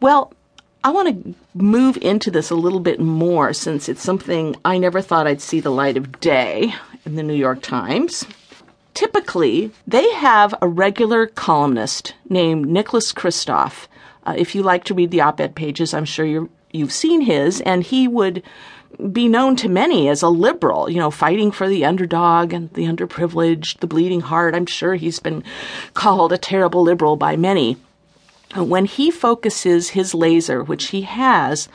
Well, I want to move into this a little bit more since it's something I never thought I'd see the light of day in the New York Times. Typically, they have a regular columnist named Nicholas Kristof. Uh, if you like to read the op ed pages, I'm sure you you've seen his, and he would be known to many as a liberal, you know, fighting for the underdog and the underprivileged, the bleeding heart. I'm sure he's been called a terrible liberal by many Uh, when he focuses his laser, which he has,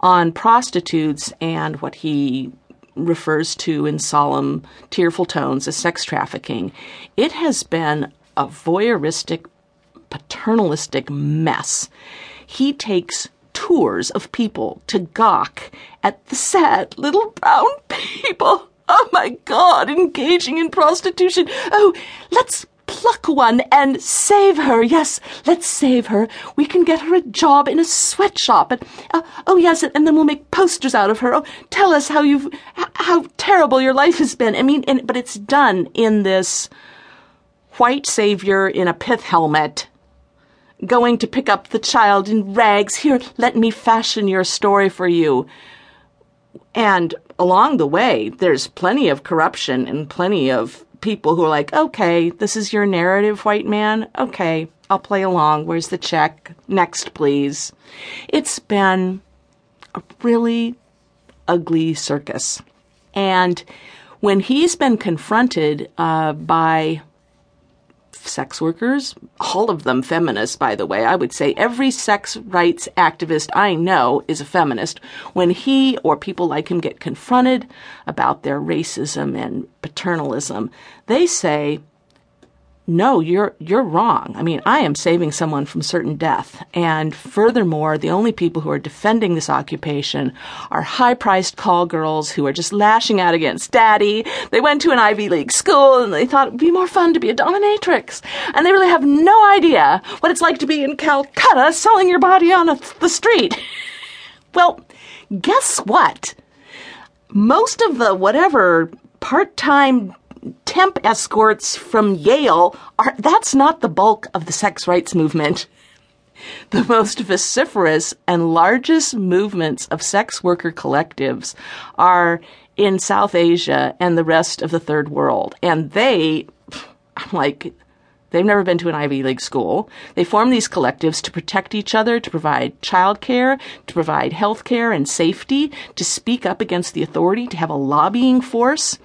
on prostitutes and what he refers to in solemn, tearful tones as sex trafficking, it has been a voyeuristic, paternalistic mess. He takes tours of people to gawk at the sad little brown people. Oh my God, engaging in prostitution. Oh, let's pluck one and save her. Yes, let's save her. We can get her a job in a sweatshop. And uh, oh yes, and then we'll make posters out of her. Oh, tell us how you've how terrible your life has been. I mean, and, but it's done in this white savior in a pith helmet going to pick up the child in rags. Here, let me fashion your story for you. And along the way, there's plenty of corruption and plenty of people who are like, okay, this is your narrative, white man. Okay, I'll play along. Where's the check? Next, please. It's been a really ugly circus. And when he's been confronted uh, by sex workers, all of them feminists, by the way. I would say every sex rights activist I know is a feminist. When he or people like him get confronted about their racism and paternalism, they say, no, you're you're wrong. I mean, I am saving someone from certain death. And furthermore, the only people who are defending this occupation are high-priced call girls who are just lashing out against daddy. They went to an Ivy League school and they thought it'd be more fun to be a dominatrix. And they really have no idea what it's like to be in Calcutta selling your body on a, the street. well, guess what? Most of the whatever part-time temp escorts from Yale are that's not the bulk of the sex rights movement. The most vociferous and largest movements of sex worker collectives are in South Asia and the rest of the third world. And they, I'm like, They've never been to an Ivy League school. They form these collectives to protect each other, to provide childcare, to provide health care and safety, to speak up against the authority, to have a lobbying force.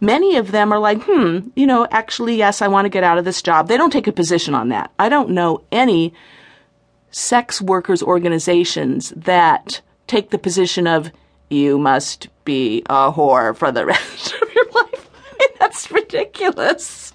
Many of them are like, hmm, you know, actually, yes, I want to get out of this job. They don't take a position on that. I don't know any sex workers organizations that take the position of, you must be a whore for the rest of your life. That's ridiculous.